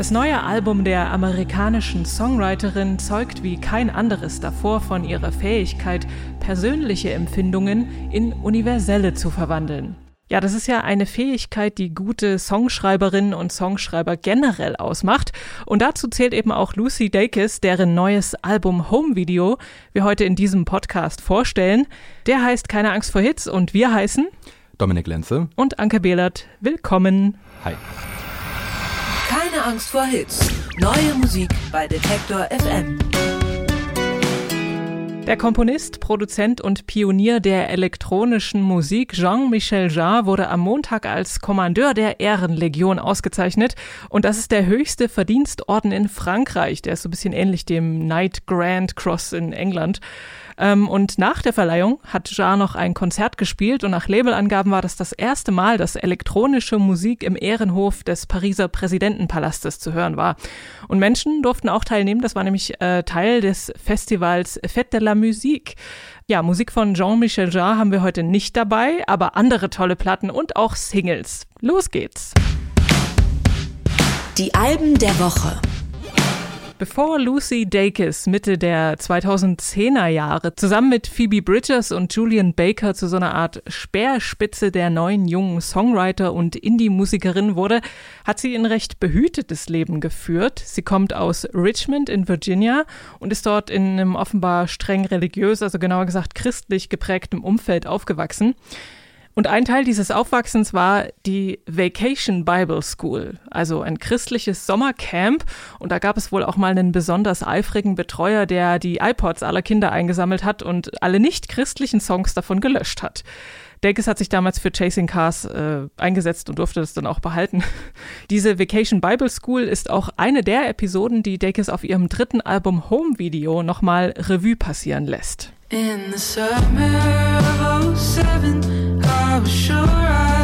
Das neue Album der amerikanischen Songwriterin zeugt wie kein anderes davor von ihrer Fähigkeit, persönliche Empfindungen in universelle zu verwandeln. Ja, das ist ja eine Fähigkeit, die gute Songschreiberinnen und Songschreiber generell ausmacht. Und dazu zählt eben auch Lucy Dacus, deren neues Album Home Video wir heute in diesem Podcast vorstellen. Der heißt Keine Angst vor Hits und wir heißen Dominik Lenze und Anke Behlert. Willkommen. Hi. Keine Angst vor Hits. Neue Musik bei Detektor FM. Der Komponist, Produzent und Pionier der elektronischen Musik Jean-Michel Jarre wurde am Montag als Kommandeur der Ehrenlegion ausgezeichnet und das ist der höchste Verdienstorden in Frankreich. Der ist so ein bisschen ähnlich dem Knight Grand Cross in England. Ähm, und nach der Verleihung hat Jar noch ein Konzert gespielt und nach Labelangaben war das das erste Mal, dass elektronische Musik im Ehrenhof des Pariser Präsidentenpalastes zu hören war. Und Menschen durften auch teilnehmen, das war nämlich äh, Teil des Festivals Fête de la Musique. Ja, Musik von Jean-Michel Jarre haben wir heute nicht dabei, aber andere tolle Platten und auch Singles. Los geht's! Die Alben der Woche. Bevor Lucy Dacus Mitte der 2010er Jahre zusammen mit Phoebe Bridgers und Julian Baker zu so einer Art Speerspitze der neuen jungen Songwriter und Indie-Musikerin wurde, hat sie ein recht behütetes Leben geführt. Sie kommt aus Richmond in Virginia und ist dort in einem offenbar streng religiös, also genauer gesagt christlich geprägtem Umfeld aufgewachsen. Und ein Teil dieses Aufwachsens war die Vacation Bible School, also ein christliches Sommercamp. Und da gab es wohl auch mal einen besonders eifrigen Betreuer, der die iPods aller Kinder eingesammelt hat und alle nicht christlichen Songs davon gelöscht hat. Dacus hat sich damals für Chasing Cars äh, eingesetzt und durfte das dann auch behalten. Diese Vacation Bible School ist auch eine der Episoden, die Dacus auf ihrem dritten Album Home Video nochmal Revue passieren lässt. In the summer of 07, I sure I'd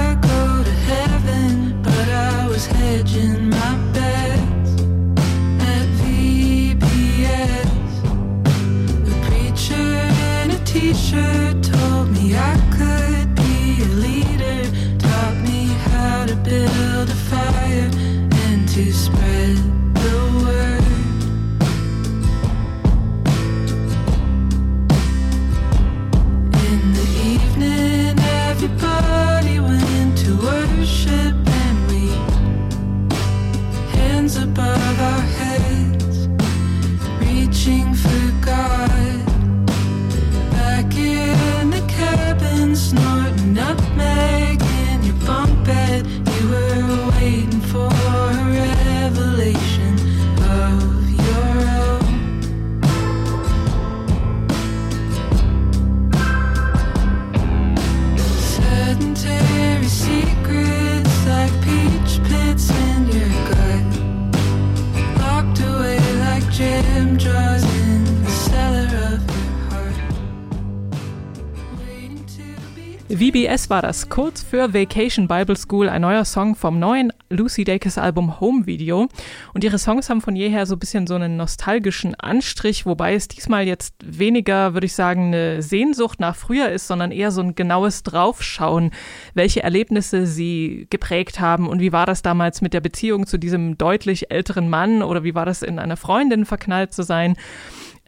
VBS war das, kurz für Vacation Bible School, ein neuer Song vom neuen Lucy Dacus Album Home Video. Und ihre Songs haben von jeher so ein bisschen so einen nostalgischen Anstrich, wobei es diesmal jetzt weniger, würde ich sagen, eine Sehnsucht nach früher ist, sondern eher so ein genaues Draufschauen, welche Erlebnisse sie geprägt haben und wie war das damals mit der Beziehung zu diesem deutlich älteren Mann oder wie war das in einer Freundin verknallt zu sein.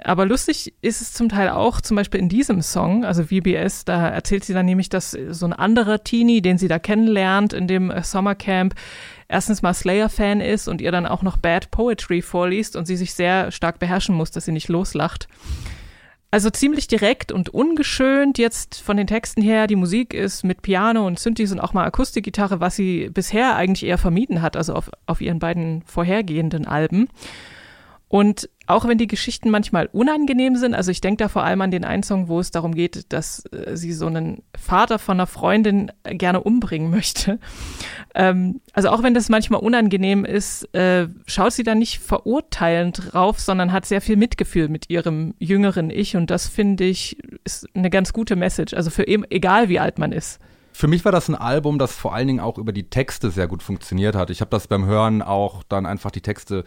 Aber lustig ist es zum Teil auch, zum Beispiel in diesem Song, also VBS, da erzählt sie dann nämlich, dass so ein anderer Teenie, den sie da kennenlernt in dem äh, Sommercamp, erstens mal Slayer-Fan ist und ihr dann auch noch Bad Poetry vorliest und sie sich sehr stark beherrschen muss, dass sie nicht loslacht. Also ziemlich direkt und ungeschönt jetzt von den Texten her. Die Musik ist mit Piano und Synthes und auch mal Akustikgitarre, was sie bisher eigentlich eher vermieden hat, also auf, auf ihren beiden vorhergehenden Alben. Und auch wenn die Geschichten manchmal unangenehm sind, also ich denke da vor allem an den einen Song, wo es darum geht, dass äh, sie so einen Vater von einer Freundin gerne umbringen möchte. Ähm, also auch wenn das manchmal unangenehm ist, äh, schaut sie da nicht verurteilend drauf, sondern hat sehr viel Mitgefühl mit ihrem jüngeren Ich und das finde ich ist eine ganz gute Message, also für eben, egal wie alt man ist. Für mich war das ein Album, das vor allen Dingen auch über die Texte sehr gut funktioniert hat. Ich habe das beim Hören auch dann einfach die Texte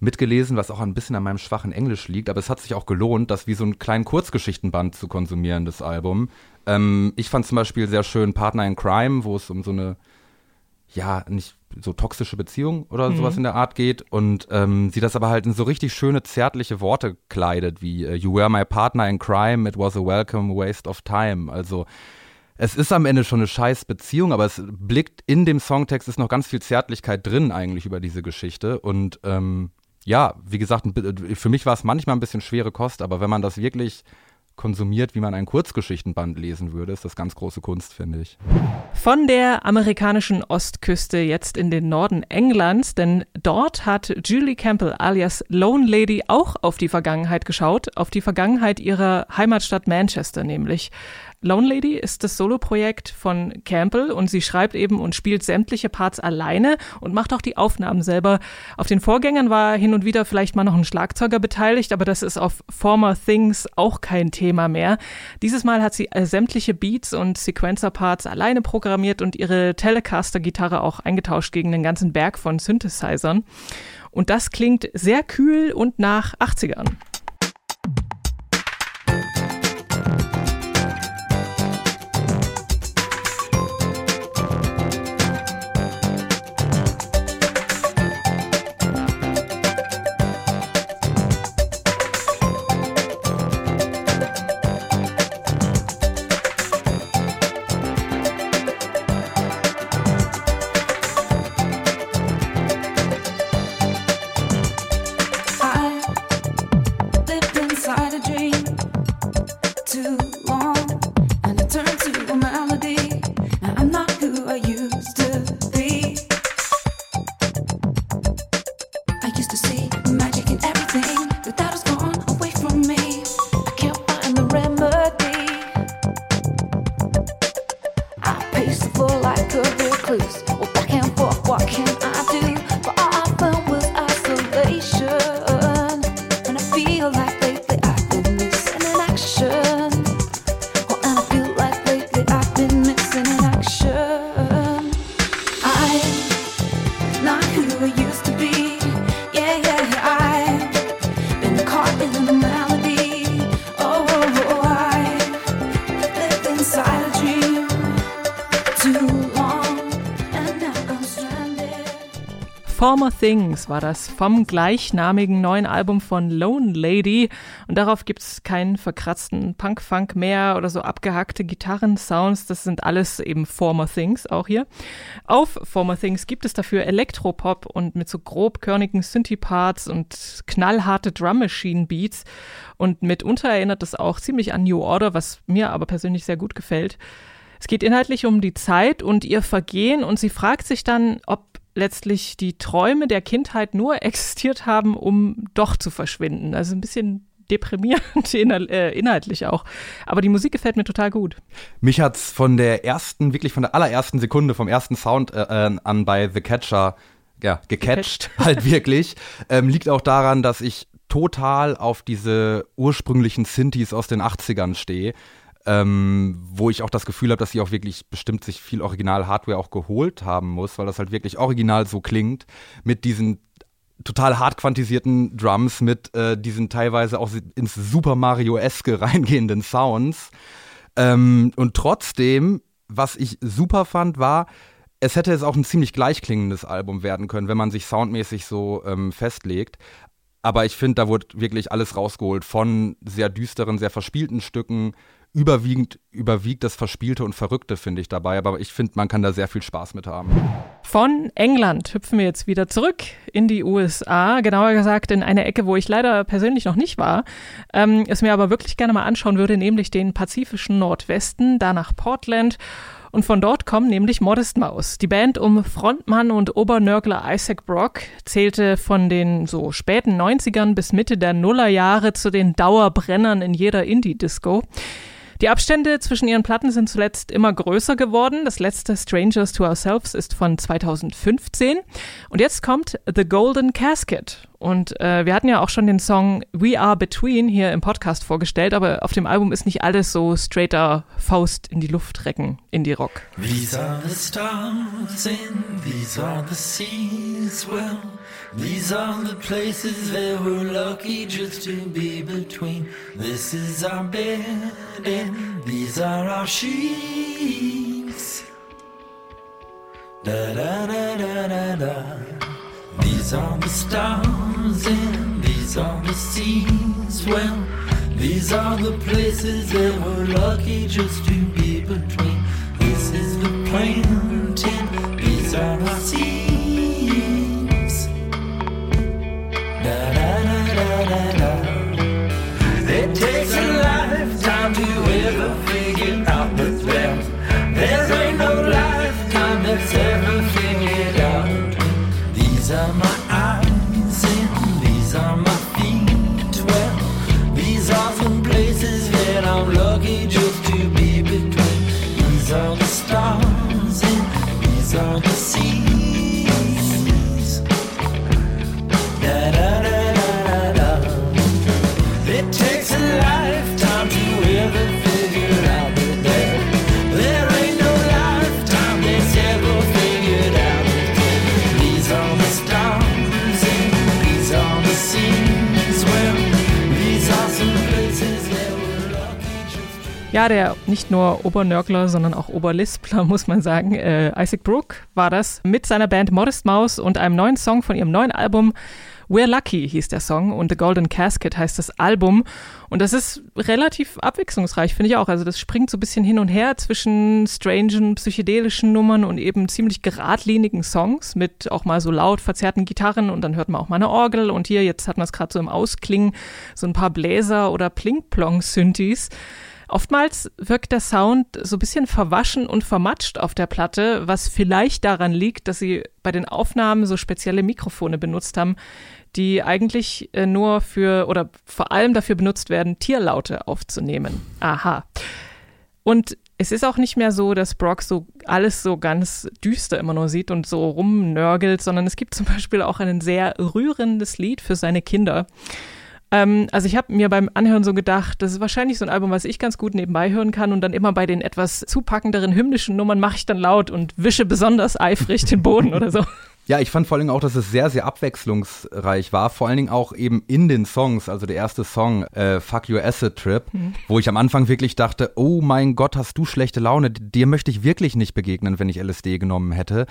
mitgelesen, was auch ein bisschen an meinem schwachen Englisch liegt, aber es hat sich auch gelohnt, das wie so einen kleinen Kurzgeschichtenband zu konsumieren, das Album. Ähm, ich fand zum Beispiel sehr schön Partner in Crime, wo es um so eine ja, nicht so toxische Beziehung oder Mhm. sowas in der Art geht und ähm, sie das aber halt in so richtig schöne, zärtliche Worte kleidet, wie äh, You were my partner in crime, it was a welcome waste of time. Also es ist am Ende schon eine scheiß Beziehung, aber es blickt in dem Songtext ist noch ganz viel Zärtlichkeit drin eigentlich über diese Geschichte und ähm, ja, wie gesagt, ein bi- für mich war es manchmal ein bisschen schwere Kost, aber wenn man das wirklich konsumiert, wie man einen Kurzgeschichtenband lesen würde, ist das ganz große Kunst, finde ich. Von der amerikanischen Ostküste jetzt in den Norden Englands, denn dort hat Julie Campbell alias Lone Lady auch auf die Vergangenheit geschaut, auf die Vergangenheit ihrer Heimatstadt Manchester nämlich. Lone Lady ist das Soloprojekt von Campbell und sie schreibt eben und spielt sämtliche Parts alleine und macht auch die Aufnahmen selber. Auf den Vorgängern war hin und wieder vielleicht mal noch ein Schlagzeuger beteiligt, aber das ist auf Former Things auch kein Thema mehr. Dieses Mal hat sie äh, sämtliche Beats und Sequencer-Parts alleine programmiert und ihre Telecaster-Gitarre auch eingetauscht gegen den ganzen Berg von Synthesizern. Und das klingt sehr kühl und nach 80ern. Things war das vom gleichnamigen neuen Album von Lone Lady. Und darauf gibt's keinen verkratzten Punk-Funk mehr oder so abgehackte Gitarrensounds. Das sind alles eben Former Things auch hier. Auf Former Things gibt es dafür Elektropop und mit so grobkörnigen Synthie-Parts und knallharte Drum-Machine-Beats. Und mitunter erinnert es auch ziemlich an New Order, was mir aber persönlich sehr gut gefällt. Es geht inhaltlich um die Zeit und ihr Vergehen und sie fragt sich dann, ob letztlich die Träume der Kindheit nur existiert haben, um doch zu verschwinden. Also ein bisschen deprimierend äh, inhaltlich auch. Aber die Musik gefällt mir total gut. Mich hat's von der ersten, wirklich von der allerersten Sekunde, vom ersten Sound äh, äh, an bei The Catcher, ja, gecatcht, halt wirklich. Ähm, liegt auch daran, dass ich total auf diese ursprünglichen Synthes aus den 80ern stehe. Ähm, wo ich auch das Gefühl habe, dass sie auch wirklich bestimmt sich viel Original-Hardware auch geholt haben muss, weil das halt wirklich original so klingt, mit diesen total hart quantisierten Drums, mit äh, diesen teilweise auch ins Super Mario-eske reingehenden Sounds. Ähm, und trotzdem, was ich super fand, war, es hätte jetzt auch ein ziemlich gleichklingendes Album werden können, wenn man sich soundmäßig so ähm, festlegt. Aber ich finde, da wurde wirklich alles rausgeholt von sehr düsteren, sehr verspielten Stücken. Überwiegend überwiegt das Verspielte und Verrückte, finde ich dabei. Aber ich finde, man kann da sehr viel Spaß mit haben. Von England hüpfen wir jetzt wieder zurück in die USA, genauer gesagt in eine Ecke, wo ich leider persönlich noch nicht war, ähm, es mir aber wirklich gerne mal anschauen würde, nämlich den pazifischen Nordwesten, da nach Portland. Und von dort kommen nämlich Modest Mouse. Die Band um Frontmann und Obernörgler Isaac Brock zählte von den so späten 90ern bis Mitte der Nullerjahre zu den Dauerbrennern in jeder Indie-Disco. Die Abstände zwischen ihren Platten sind zuletzt immer größer geworden. Das letzte Strangers to Ourselves ist von 2015. Und jetzt kommt The Golden Casket. Und äh, wir hatten ja auch schon den Song We Are Between hier im Podcast vorgestellt, aber auf dem Album ist nicht alles so straighter Faust in die Luft recken, Indie-Rock. These are the stars and these are the seas. Well, these are the places that we're lucky just to be between. This is our bed and these are our sheets. Da da da da da da. The stars and these are the seas. Well, these are the places that we're lucky just to be between. This is the planting. These are the seas. Ja, der nicht nur Obernörgler, sondern auch Oberlispler, muss man sagen. Äh, Isaac Brooke war das mit seiner Band Modest Mouse und einem neuen Song von ihrem neuen Album. We're Lucky hieß der Song und The Golden Casket heißt das Album. Und das ist relativ abwechslungsreich, finde ich auch. Also das springt so ein bisschen hin und her zwischen strangen, psychedelischen Nummern und eben ziemlich geradlinigen Songs mit auch mal so laut verzerrten Gitarren und dann hört man auch mal eine Orgel und hier, jetzt hat man es gerade so im Ausklingen, so ein paar Bläser oder Plink-Plong-Synthes. Oftmals wirkt der Sound so ein bisschen verwaschen und vermatscht auf der Platte, was vielleicht daran liegt, dass sie bei den Aufnahmen so spezielle Mikrofone benutzt haben, die eigentlich äh, nur für oder vor allem dafür benutzt werden, Tierlaute aufzunehmen. Aha. Und es ist auch nicht mehr so, dass Brock so alles so ganz düster immer nur sieht und so rumnörgelt, sondern es gibt zum Beispiel auch ein sehr rührendes Lied für seine Kinder. Ähm, also ich habe mir beim Anhören so gedacht, das ist wahrscheinlich so ein Album, was ich ganz gut nebenbei hören kann und dann immer bei den etwas zupackenderen hymnischen Nummern mache ich dann laut und wische besonders eifrig den Boden oder so. Ja, ich fand vor allen Dingen auch, dass es sehr, sehr abwechslungsreich war. Vor allen Dingen auch eben in den Songs. Also der erste Song, äh, Fuck Your Acid Trip, wo ich am Anfang wirklich dachte, oh mein Gott, hast du schlechte Laune. Dir möchte ich wirklich nicht begegnen, wenn ich LSD genommen hätte.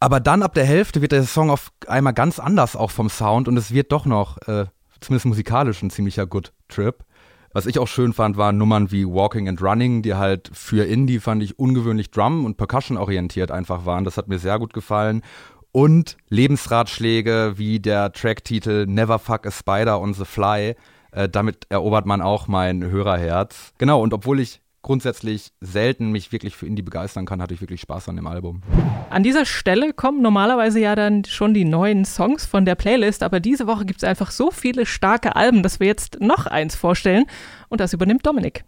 Aber dann ab der Hälfte wird der Song auf einmal ganz anders auch vom Sound und es wird doch noch, äh, zumindest musikalisch, ein ziemlicher Good Trip. Was ich auch schön fand, waren Nummern wie Walking and Running, die halt für Indie, fand ich, ungewöhnlich Drum- und Percussion orientiert einfach waren. Das hat mir sehr gut gefallen. Und Lebensratschläge wie der Tracktitel Never Fuck a Spider on the Fly. Äh, damit erobert man auch mein Hörerherz. Genau, und obwohl ich grundsätzlich selten mich wirklich für Indie begeistern kann, hatte ich wirklich Spaß an dem Album. An dieser Stelle kommen normalerweise ja dann schon die neuen Songs von der Playlist, aber diese Woche gibt es einfach so viele starke Alben, dass wir jetzt noch eins vorstellen und das übernimmt Dominik.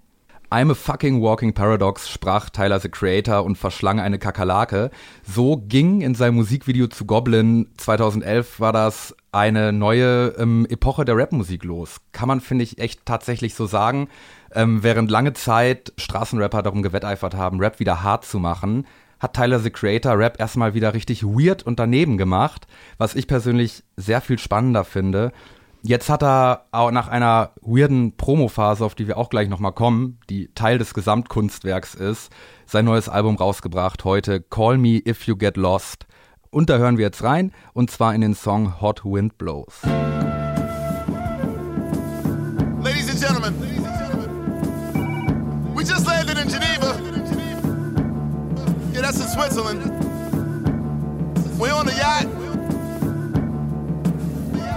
I'm a fucking walking paradox, sprach Tyler the Creator und verschlang eine Kakerlake. So ging in seinem Musikvideo zu Goblin 2011 war das eine neue ähm, Epoche der Rapmusik los. Kann man, finde ich, echt tatsächlich so sagen. Ähm, während lange Zeit Straßenrapper darum gewetteifert haben, Rap wieder hart zu machen, hat Tyler the Creator Rap erstmal wieder richtig weird und daneben gemacht, was ich persönlich sehr viel spannender finde. Jetzt hat er auch nach einer weirden Promophase, auf die wir auch gleich nochmal kommen, die Teil des Gesamtkunstwerks ist, sein neues Album rausgebracht heute, Call Me If You Get Lost. Und da hören wir jetzt rein, und zwar in den Song Hot Wind Blows. Switzerland. We're on the yacht.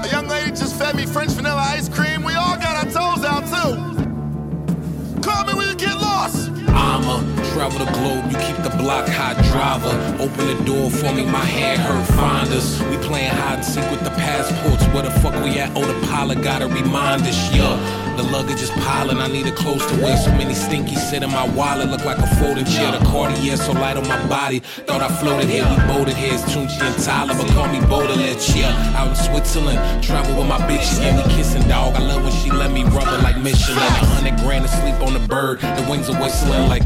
A young lady just fed me French vanilla ice cream. We all got our toes out too. Call me when you get lost. I'ma travel the globe, you keep the block hot driver. Open the door for me, my hand hurt, find us. We playing hide and seek with the passports. Where the fuck we at? Oh, the pilot gotta remind us, yeah. The luggage is piling, I need a clothes to wear. So many stinky sit in my wallet, look like a folding chair. The Cartier so light on my body. Thought I floated here, we boated here. It's Tunchi and Tyler, but call me Baudelaire, yeah. Out in Switzerland, travel with my bitches, give me kissing, dog. I love when she let me rub her like Michelin. A hundred grand to sleep on the bird, the wings are whistling like.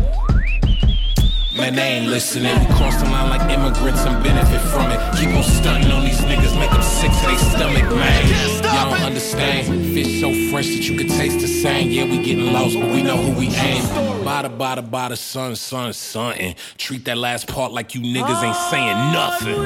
Man, they ain't listening. We cross the line like immigrants and benefit from it. Keep on stunting on these niggas, make them sick to their stomach, man. Y'all don't understand. Fish so fresh that you could taste the same. Yeah, we getting lost, but we know who we aim. Bada, bada, bada, son, son, son. Treat that last part like you niggas ain't saying nothing.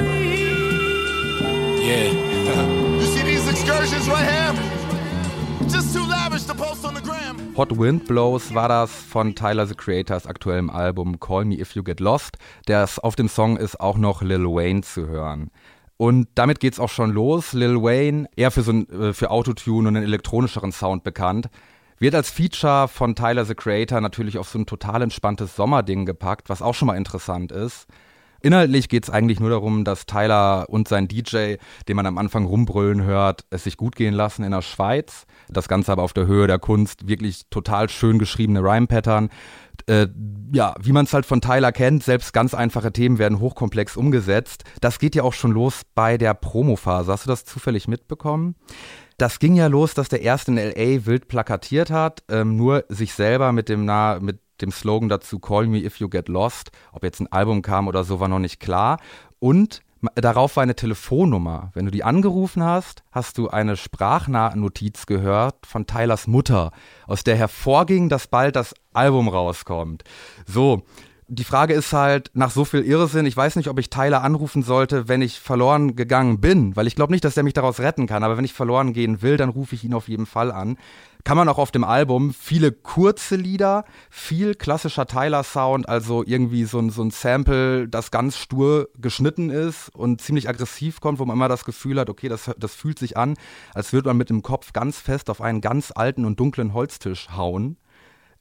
Yeah. You see these excursions right here? Just too lavish to post on the gram. Hot Wind Blows war das von Tyler the Creators aktuellem Album Call Me If You Get Lost. Das auf dem Song ist auch noch Lil Wayne zu hören. Und damit geht's auch schon los. Lil Wayne, eher für so ein, äh, für Autotune und einen elektronischeren Sound bekannt, wird als Feature von Tyler the Creator natürlich auf so ein total entspanntes Sommerding gepackt, was auch schon mal interessant ist. Inhaltlich geht's eigentlich nur darum, dass Tyler und sein DJ, den man am Anfang rumbrüllen hört, es sich gut gehen lassen in der Schweiz. Das Ganze aber auf der Höhe der Kunst, wirklich total schön geschriebene Rhyme-Pattern. Äh, ja, wie man es halt von Tyler kennt, selbst ganz einfache Themen werden hochkomplex umgesetzt. Das geht ja auch schon los bei der Promophase. Hast du das zufällig mitbekommen? Das ging ja los, dass der erst in LA wild plakatiert hat, ähm, nur sich selber mit dem, Na mit dem Slogan dazu Call Me If You Get Lost. Ob jetzt ein Album kam oder so, war noch nicht klar. Und darauf war eine Telefonnummer. Wenn du die angerufen hast, hast du eine Sprachnotiz gehört von Tylers Mutter, aus der hervorging, dass bald das Album rauskommt. So. Die Frage ist halt, nach so viel Irrsinn, ich weiß nicht, ob ich Tyler anrufen sollte, wenn ich verloren gegangen bin, weil ich glaube nicht, dass er mich daraus retten kann, aber wenn ich verloren gehen will, dann rufe ich ihn auf jeden Fall an. Kann man auch auf dem Album viele kurze Lieder, viel klassischer Tyler-Sound, also irgendwie so ein, so ein Sample, das ganz stur geschnitten ist und ziemlich aggressiv kommt, wo man immer das Gefühl hat, okay, das, das fühlt sich an, als würde man mit dem Kopf ganz fest auf einen ganz alten und dunklen Holztisch hauen.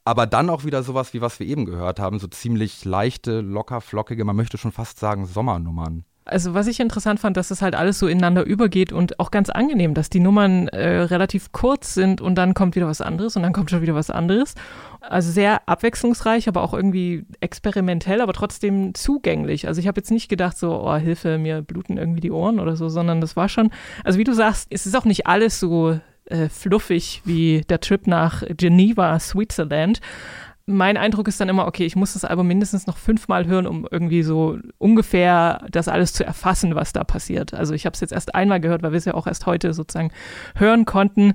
Aber dann auch wieder sowas, wie was wir eben gehört haben, so ziemlich leichte, locker, flockige, man möchte schon fast sagen Sommernummern. Also was ich interessant fand, dass das halt alles so ineinander übergeht und auch ganz angenehm, dass die Nummern äh, relativ kurz sind und dann kommt wieder was anderes und dann kommt schon wieder was anderes. Also sehr abwechslungsreich, aber auch irgendwie experimentell, aber trotzdem zugänglich. Also ich habe jetzt nicht gedacht so, oh Hilfe, mir bluten irgendwie die Ohren oder so, sondern das war schon, also wie du sagst, es ist auch nicht alles so äh, fluffig wie der Trip nach Geneva, Switzerland mein Eindruck ist dann immer, okay, ich muss das Album mindestens noch fünfmal hören, um irgendwie so ungefähr das alles zu erfassen, was da passiert. Also ich habe es jetzt erst einmal gehört, weil wir es ja auch erst heute sozusagen hören konnten.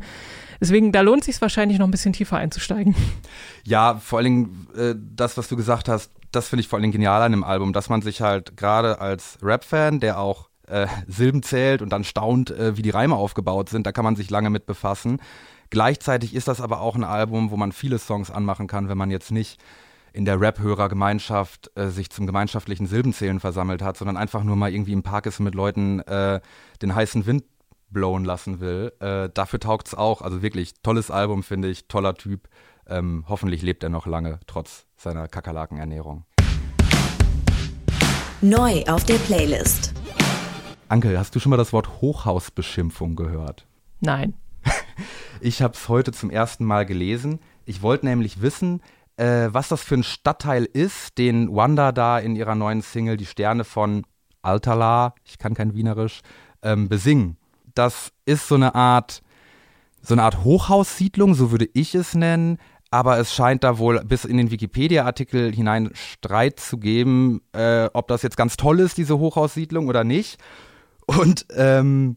Deswegen, da lohnt sich wahrscheinlich noch ein bisschen tiefer einzusteigen. Ja, vor allen Dingen äh, das, was du gesagt hast, das finde ich vor allen Dingen genial an dem Album, dass man sich halt gerade als Rap-Fan, der auch äh, Silben zählt und dann staunt, äh, wie die Reime aufgebaut sind, da kann man sich lange mit befassen. Gleichzeitig ist das aber auch ein Album, wo man viele Songs anmachen kann, wenn man jetzt nicht in der Rap-Hörer-Gemeinschaft äh, sich zum gemeinschaftlichen Silbenzählen versammelt hat, sondern einfach nur mal irgendwie im Park ist und mit Leuten äh, den heißen Wind blowen lassen will. Äh, dafür taugt's auch. Also wirklich tolles Album, finde ich, toller Typ. Ähm, hoffentlich lebt er noch lange, trotz seiner Kakerlakenernährung. Neu auf der Playlist. Ankel, hast du schon mal das Wort Hochhausbeschimpfung gehört? Nein. Ich habe es heute zum ersten Mal gelesen. Ich wollte nämlich wissen, äh, was das für ein Stadtteil ist, den Wanda da in ihrer neuen Single Die Sterne von Altala, ich kann kein Wienerisch, ähm, besingen. Das ist so eine Art, so eine Art Hochhaussiedlung, so würde ich es nennen. Aber es scheint da wohl bis in den Wikipedia-Artikel hinein Streit zu geben, äh, ob das jetzt ganz toll ist, diese Hochhaussiedlung oder nicht. Und ähm,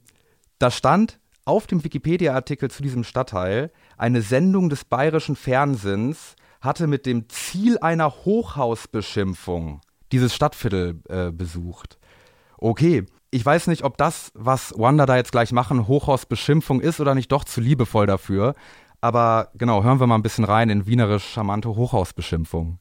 da stand auf dem Wikipedia-Artikel zu diesem Stadtteil, eine Sendung des bayerischen Fernsehens hatte mit dem Ziel einer Hochhausbeschimpfung dieses Stadtviertel äh, besucht. Okay, ich weiß nicht, ob das, was Wanda da jetzt gleich machen, Hochhausbeschimpfung ist oder nicht doch zu liebevoll dafür. Aber genau, hören wir mal ein bisschen rein in wienerisch charmante Hochhausbeschimpfung.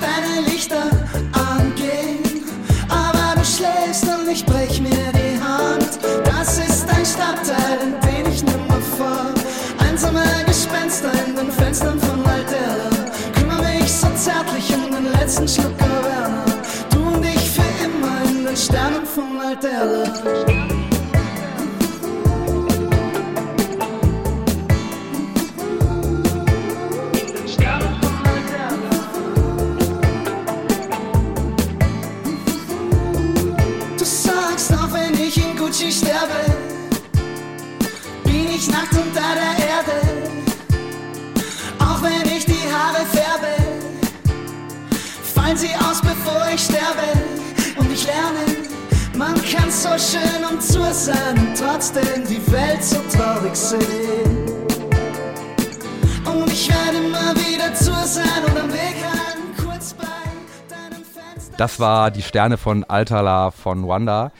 Deine Lichter angehen, aber du schläfst und ich brech mir die Hand. Das ist ein Stadtteil, in den ich nimmer fahr. Einsame Gespenster in den Fenstern von Altera. Kümmere mich so zärtlich um den letzten Schluck Werner. Du und ich für immer in den Sternen von Altera. Schön und zu sein trotzdem die Welt so traurig sehen. Und ich werde immer wieder zu sein und am Weg halten, kurz bei deinem Fenster. Das war die Sterne von Altala von Wanda.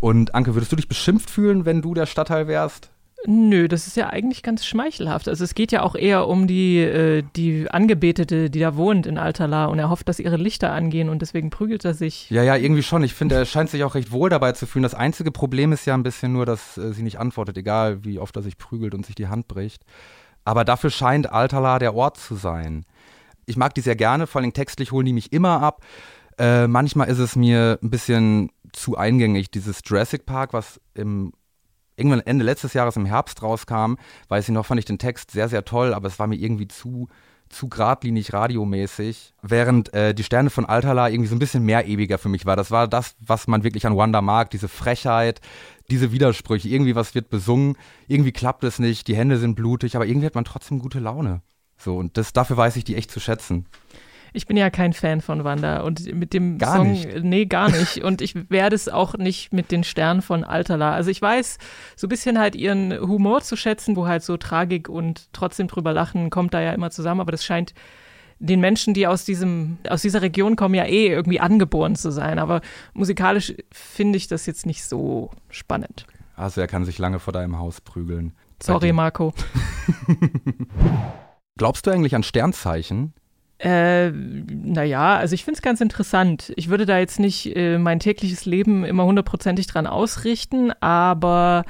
Und Anke, würdest du dich beschimpft fühlen, wenn du der Stadtteil wärst? Nö, das ist ja eigentlich ganz schmeichelhaft. Also es geht ja auch eher um die, äh, die Angebetete, die da wohnt in Altala und er hofft, dass ihre Lichter angehen und deswegen prügelt er sich. Ja, ja, irgendwie schon. Ich finde, er scheint sich auch recht wohl dabei zu fühlen. Das einzige Problem ist ja ein bisschen nur, dass äh, sie nicht antwortet, egal wie oft er sich prügelt und sich die Hand bricht. Aber dafür scheint Altala der Ort zu sein. Ich mag die sehr gerne, vor allem textlich holen die mich immer ab. Äh, manchmal ist es mir ein bisschen zu eingängig, dieses Jurassic Park, was im irgendwann Ende letztes Jahres im Herbst rauskam, weiß ich noch, fand ich den Text sehr, sehr toll, aber es war mir irgendwie zu, zu geradlinig radiomäßig, während äh, die Sterne von Altala irgendwie so ein bisschen mehr ewiger für mich war. Das war das, was man wirklich an Wanda mag, diese Frechheit, diese Widersprüche. Irgendwie was wird besungen, irgendwie klappt es nicht, die Hände sind blutig, aber irgendwie hat man trotzdem gute Laune. So, und das, dafür weiß ich die echt zu schätzen. Ich bin ja kein Fan von Wanda und mit dem Gar Song, nicht. nee, gar nicht. Und ich werde es auch nicht mit den Sternen von Altala. Also ich weiß so ein bisschen halt ihren Humor zu schätzen, wo halt so Tragik und trotzdem drüber lachen kommt da ja immer zusammen, aber das scheint den Menschen, die aus diesem, aus dieser Region kommen, ja eh irgendwie angeboren zu sein. Aber musikalisch finde ich das jetzt nicht so spannend. Also er kann sich lange vor deinem Haus prügeln. Sorry, Marco. Glaubst du eigentlich an Sternzeichen? Äh, naja, also ich finde es ganz interessant. Ich würde da jetzt nicht äh, mein tägliches Leben immer hundertprozentig dran ausrichten, aber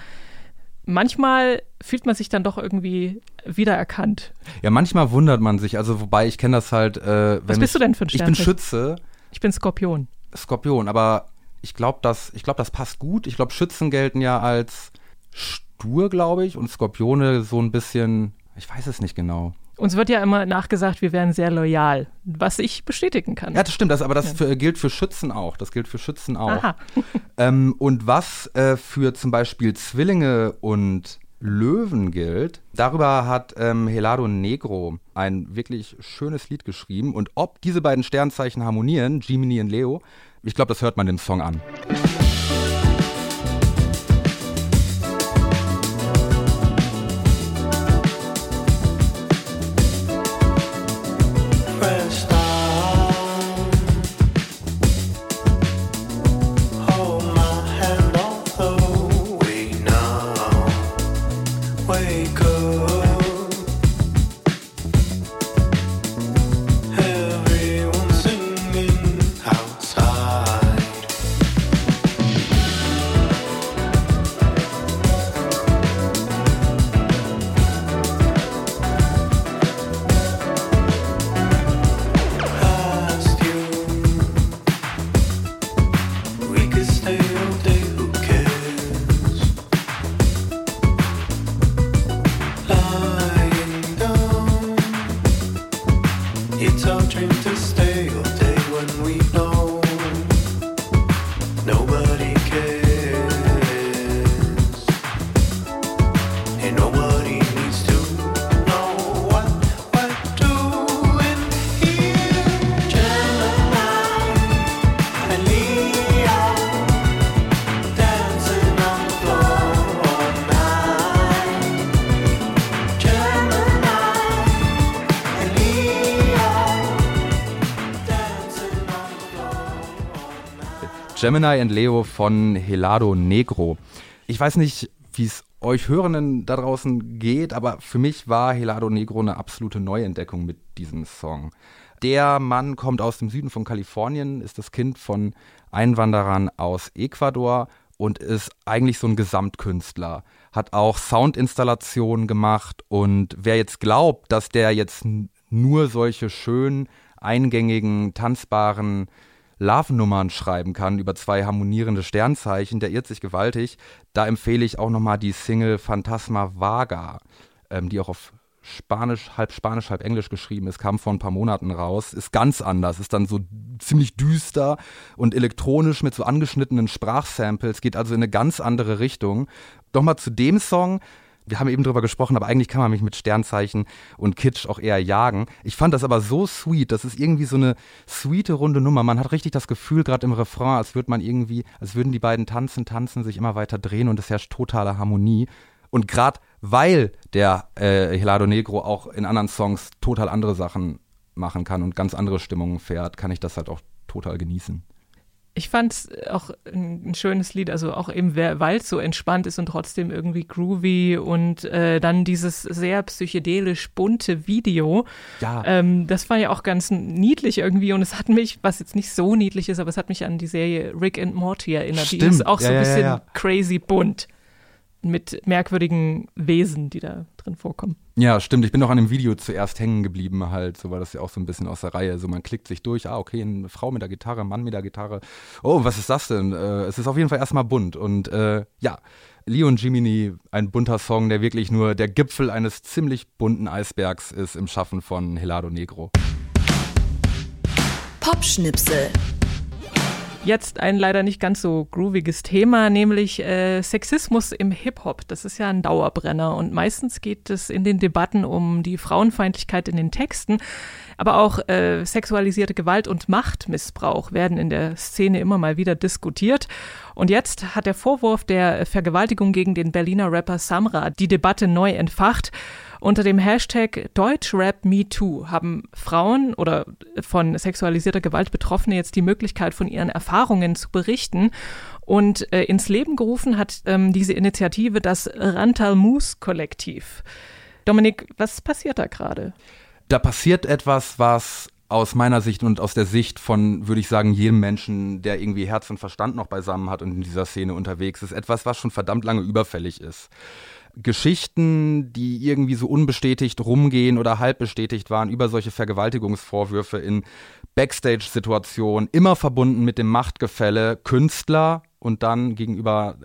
manchmal fühlt man sich dann doch irgendwie wiedererkannt. Ja, manchmal wundert man sich, also wobei ich kenne das halt, äh, wenn Was bist ich, du denn für ein Ich bin Sternzeichen? Schütze, Ich bin Skorpion. Skorpion, aber ich glaube, das, ich glaube, das passt gut. Ich glaube, Schützen gelten ja als stur, glaube ich, und Skorpione so ein bisschen, ich weiß es nicht genau. Uns wird ja immer nachgesagt, wir wären sehr loyal, was ich bestätigen kann. Ja, das stimmt, das, aber das für, gilt für Schützen auch. Das gilt für Schützen auch. Aha. Ähm, und was äh, für zum Beispiel Zwillinge und Löwen gilt, darüber hat ähm, Helado Negro ein wirklich schönes Lied geschrieben. Und ob diese beiden Sternzeichen harmonieren, Gemini und Leo, ich glaube, das hört man dem Song an. It's our dream to stay Gemini and Leo von Helado Negro. Ich weiß nicht, wie es euch Hörenden da draußen geht, aber für mich war Helado Negro eine absolute Neuentdeckung mit diesem Song. Der Mann kommt aus dem Süden von Kalifornien, ist das Kind von Einwanderern aus Ecuador und ist eigentlich so ein Gesamtkünstler. Hat auch Soundinstallationen gemacht und wer jetzt glaubt, dass der jetzt nur solche schön eingängigen, tanzbaren Love-Nummern schreiben kann über zwei harmonierende Sternzeichen, der irrt sich gewaltig. Da empfehle ich auch nochmal die Single Phantasma Vaga, ähm, die auch auf Spanisch, halb Spanisch, halb Englisch geschrieben ist, kam vor ein paar Monaten raus, ist ganz anders, ist dann so ziemlich düster und elektronisch mit so angeschnittenen Sprachsamples, geht also in eine ganz andere Richtung. Nochmal zu dem Song, Wir haben eben drüber gesprochen, aber eigentlich kann man mich mit Sternzeichen und Kitsch auch eher jagen. Ich fand das aber so sweet. Das ist irgendwie so eine sweete, runde Nummer. Man hat richtig das Gefühl, gerade im Refrain, als würde man irgendwie, als würden die beiden tanzen, tanzen, sich immer weiter drehen und es herrscht totale Harmonie. Und gerade weil der äh, Helado Negro auch in anderen Songs total andere Sachen machen kann und ganz andere Stimmungen fährt, kann ich das halt auch total genießen. Ich fand es auch ein, ein schönes Lied, also auch eben, weil es so entspannt ist und trotzdem irgendwie groovy und äh, dann dieses sehr psychedelisch bunte Video. Ja. Ähm, das war ja auch ganz niedlich irgendwie und es hat mich, was jetzt nicht so niedlich ist, aber es hat mich an die Serie Rick and Morty erinnert. Die Stimmt. ist auch so Ja, ein ja, bisschen ja, ja. crazy bunt mit merkwürdigen Wesen, die da drin vorkommen. Ja, stimmt. Ich bin auch an dem Video zuerst hängen geblieben, halt. So war das ja auch so ein bisschen aus der Reihe. So, man klickt sich durch. Ah, okay, eine Frau mit der Gitarre, ein Mann mit der Gitarre. Oh, was ist das denn? Äh, es ist auf jeden Fall erstmal bunt. Und äh, ja, Leon Jiminy, ein bunter Song, der wirklich nur der Gipfel eines ziemlich bunten Eisbergs ist im Schaffen von Helado Negro. Popschnipsel. Jetzt ein leider nicht ganz so grooviges Thema, nämlich äh, Sexismus im Hip-Hop. Das ist ja ein Dauerbrenner und meistens geht es in den Debatten um die Frauenfeindlichkeit in den Texten, aber auch äh, sexualisierte Gewalt und Machtmissbrauch werden in der Szene immer mal wieder diskutiert. Und jetzt hat der Vorwurf der Vergewaltigung gegen den Berliner Rapper Samra die Debatte neu entfacht. Unter dem Hashtag DeutschRapMeToo haben Frauen oder von sexualisierter Gewalt Betroffene jetzt die Möglichkeit, von ihren Erfahrungen zu berichten. Und äh, ins Leben gerufen hat ähm, diese Initiative das Rantal Moose Kollektiv. Dominik, was passiert da gerade? Da passiert etwas, was aus meiner Sicht und aus der Sicht von, würde ich sagen, jedem Menschen, der irgendwie Herz und Verstand noch beisammen hat und in dieser Szene unterwegs ist, etwas, was schon verdammt lange überfällig ist. Geschichten, die irgendwie so unbestätigt rumgehen oder halb bestätigt waren über solche Vergewaltigungsvorwürfe in Backstage-Situationen, immer verbunden mit dem Machtgefälle Künstler und dann gegenüber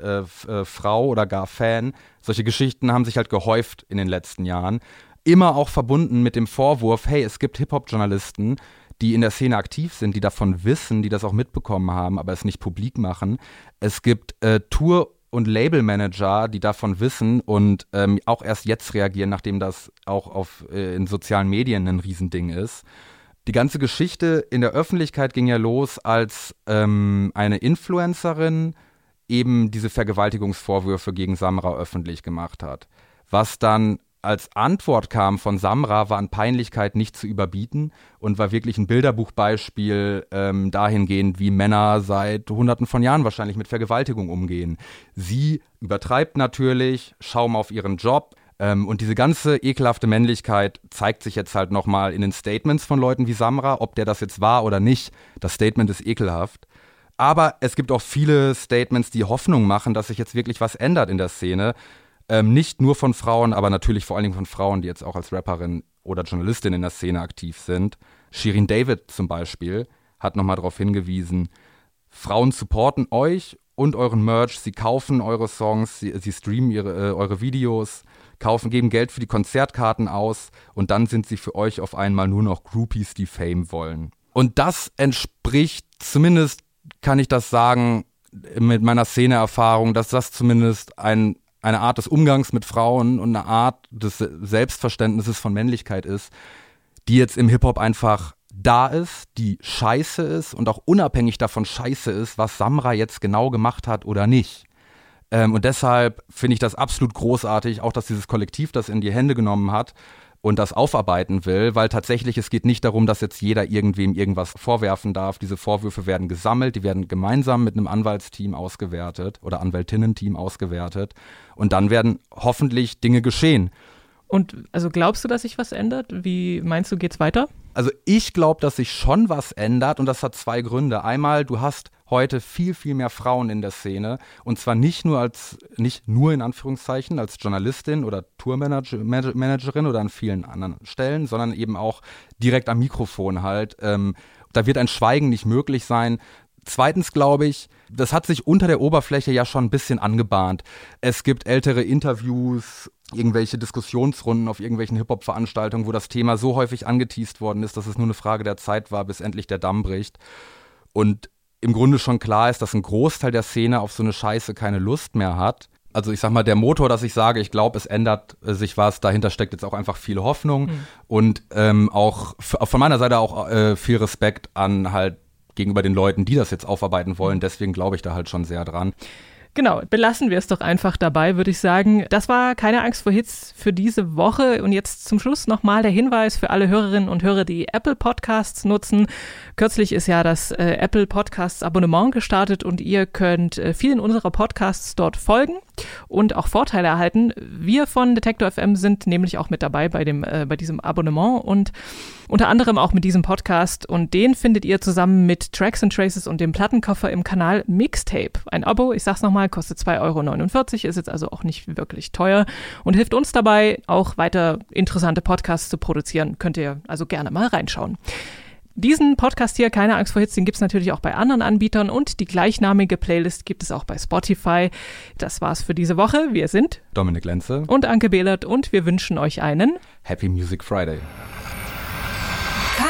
äh, äh, Frau oder gar Fan. Solche Geschichten haben sich halt gehäuft in den letzten Jahren. Immer auch verbunden mit dem Vorwurf, hey, es gibt Hip-Hop-Journalisten, die in der Szene aktiv sind, die davon wissen, die das auch mitbekommen haben, aber es nicht publik machen. Es gibt äh, Tour- und Labelmanager, die davon wissen und ähm, auch erst jetzt reagieren, nachdem das auch auf, äh, in sozialen Medien ein Riesending ist. Die ganze Geschichte in der Öffentlichkeit ging ja los, als ähm, eine Influencerin eben diese Vergewaltigungsvorwürfe gegen Samra öffentlich gemacht hat. Was dann als Antwort kam von Samra, war an Peinlichkeit nicht zu überbieten und war wirklich ein Bilderbuchbeispiel ähm, dahingehend, wie Männer seit Hunderten von Jahren wahrscheinlich mit Vergewaltigung umgehen. Sie übertreibt natürlich, Schaum auf ihren Job. Ähm, und diese ganze ekelhafte Männlichkeit zeigt sich jetzt halt nochmal in den Statements von Leuten wie Samra, ob der das jetzt war oder nicht. Das Statement ist ekelhaft. Aber es gibt auch viele Statements, die Hoffnung machen, dass sich jetzt wirklich was ändert in der Szene. Ähm, nicht nur von Frauen, aber natürlich vor allen Dingen von Frauen, die jetzt auch als Rapperin oder Journalistin in der Szene aktiv sind. Shirin David zum Beispiel hat nochmal darauf hingewiesen, Frauen supporten euch und euren Merch, sie kaufen eure Songs, sie, sie streamen ihre, äh, eure Videos, kaufen, geben Geld für die Konzertkarten aus und dann sind sie für euch auf einmal nur noch Groupies, die Fame wollen. Und das entspricht, zumindest kann ich das sagen, mit meiner Szeneerfahrung, dass das zumindest ein eine Art des Umgangs mit Frauen und eine Art des Selbstverständnisses von Männlichkeit ist, die jetzt im Hip-Hop einfach da ist, die scheiße ist und auch unabhängig davon scheiße ist, was Samra jetzt genau gemacht hat oder nicht. Ähm, und deshalb finde ich das absolut großartig, auch dass dieses Kollektiv das in die Hände genommen hat und das aufarbeiten will, weil tatsächlich es geht nicht darum, dass jetzt jeder irgendwem irgendwas vorwerfen darf. Diese Vorwürfe werden gesammelt, die werden gemeinsam mit einem Anwaltsteam ausgewertet oder Anwältinnen-Team ausgewertet und dann werden hoffentlich Dinge geschehen. Und also glaubst du, dass sich was ändert? Wie meinst du, geht's weiter? Also ich glaube, dass sich schon was ändert und das hat zwei Gründe. Einmal, du hast heute viel, viel mehr Frauen in der Szene und zwar nicht nur als, nicht nur in Anführungszeichen als Journalistin oder Tourmanagerin oder an vielen anderen Stellen, sondern eben auch direkt am Mikrofon halt. Ähm, da wird ein Schweigen nicht möglich sein. Zweitens glaube ich, das hat sich unter der Oberfläche ja schon ein bisschen angebahnt. Es gibt ältere Interviews, irgendwelche Diskussionsrunden auf irgendwelchen Hip-Hop-Veranstaltungen, wo das Thema so häufig angeteased worden ist, dass es nur eine Frage der Zeit war, bis endlich der Damm bricht. Und im Grunde schon klar ist, dass ein Großteil der Szene auf so eine Scheiße keine Lust mehr hat. also ich sag mal, der Motor, dass ich sage, ich glaube, es ändert sich was, dahinter steckt jetzt auch einfach viel Hoffnung und ähm, auch von meiner Seite auch äh, viel Respekt an halt gegenüber den Leuten, die das jetzt aufarbeiten wollen. Deswegen glaube ich da halt schon sehr dran. Genau, belassen wir es doch einfach dabei, würde ich sagen. Das war keine Angst vor Hits für diese Woche. Und jetzt zum Schluss nochmal der Hinweis für alle Hörerinnen und Hörer, die Apple Podcasts nutzen. Kürzlich ist ja das äh, Apple Podcasts Abonnement gestartet und ihr könnt äh, vielen unserer Podcasts dort folgen und auch Vorteile erhalten. Wir von Detektor FM sind nämlich auch mit dabei bei dem äh, bei diesem Abonnement und unter anderem auch mit diesem Podcast und den findet ihr zusammen mit Tracks and Traces und dem Plattenkoffer im Kanal Mixtape. Ein Abo, ich sag's nochmal, kostet 2,49 Euro, ist jetzt also auch nicht wirklich teuer und hilft uns dabei, auch weiter interessante Podcasts zu produzieren. Könnt ihr also gerne mal reinschauen. Diesen Podcast hier, keine Angst vor Hits, den gibt's natürlich auch bei anderen Anbietern und die gleichnamige Playlist gibt es auch bei Spotify. Das war's für diese Woche. Wir sind Dominik Lenze, und Anke Behlert und wir wünschen euch einen Happy Music Friday.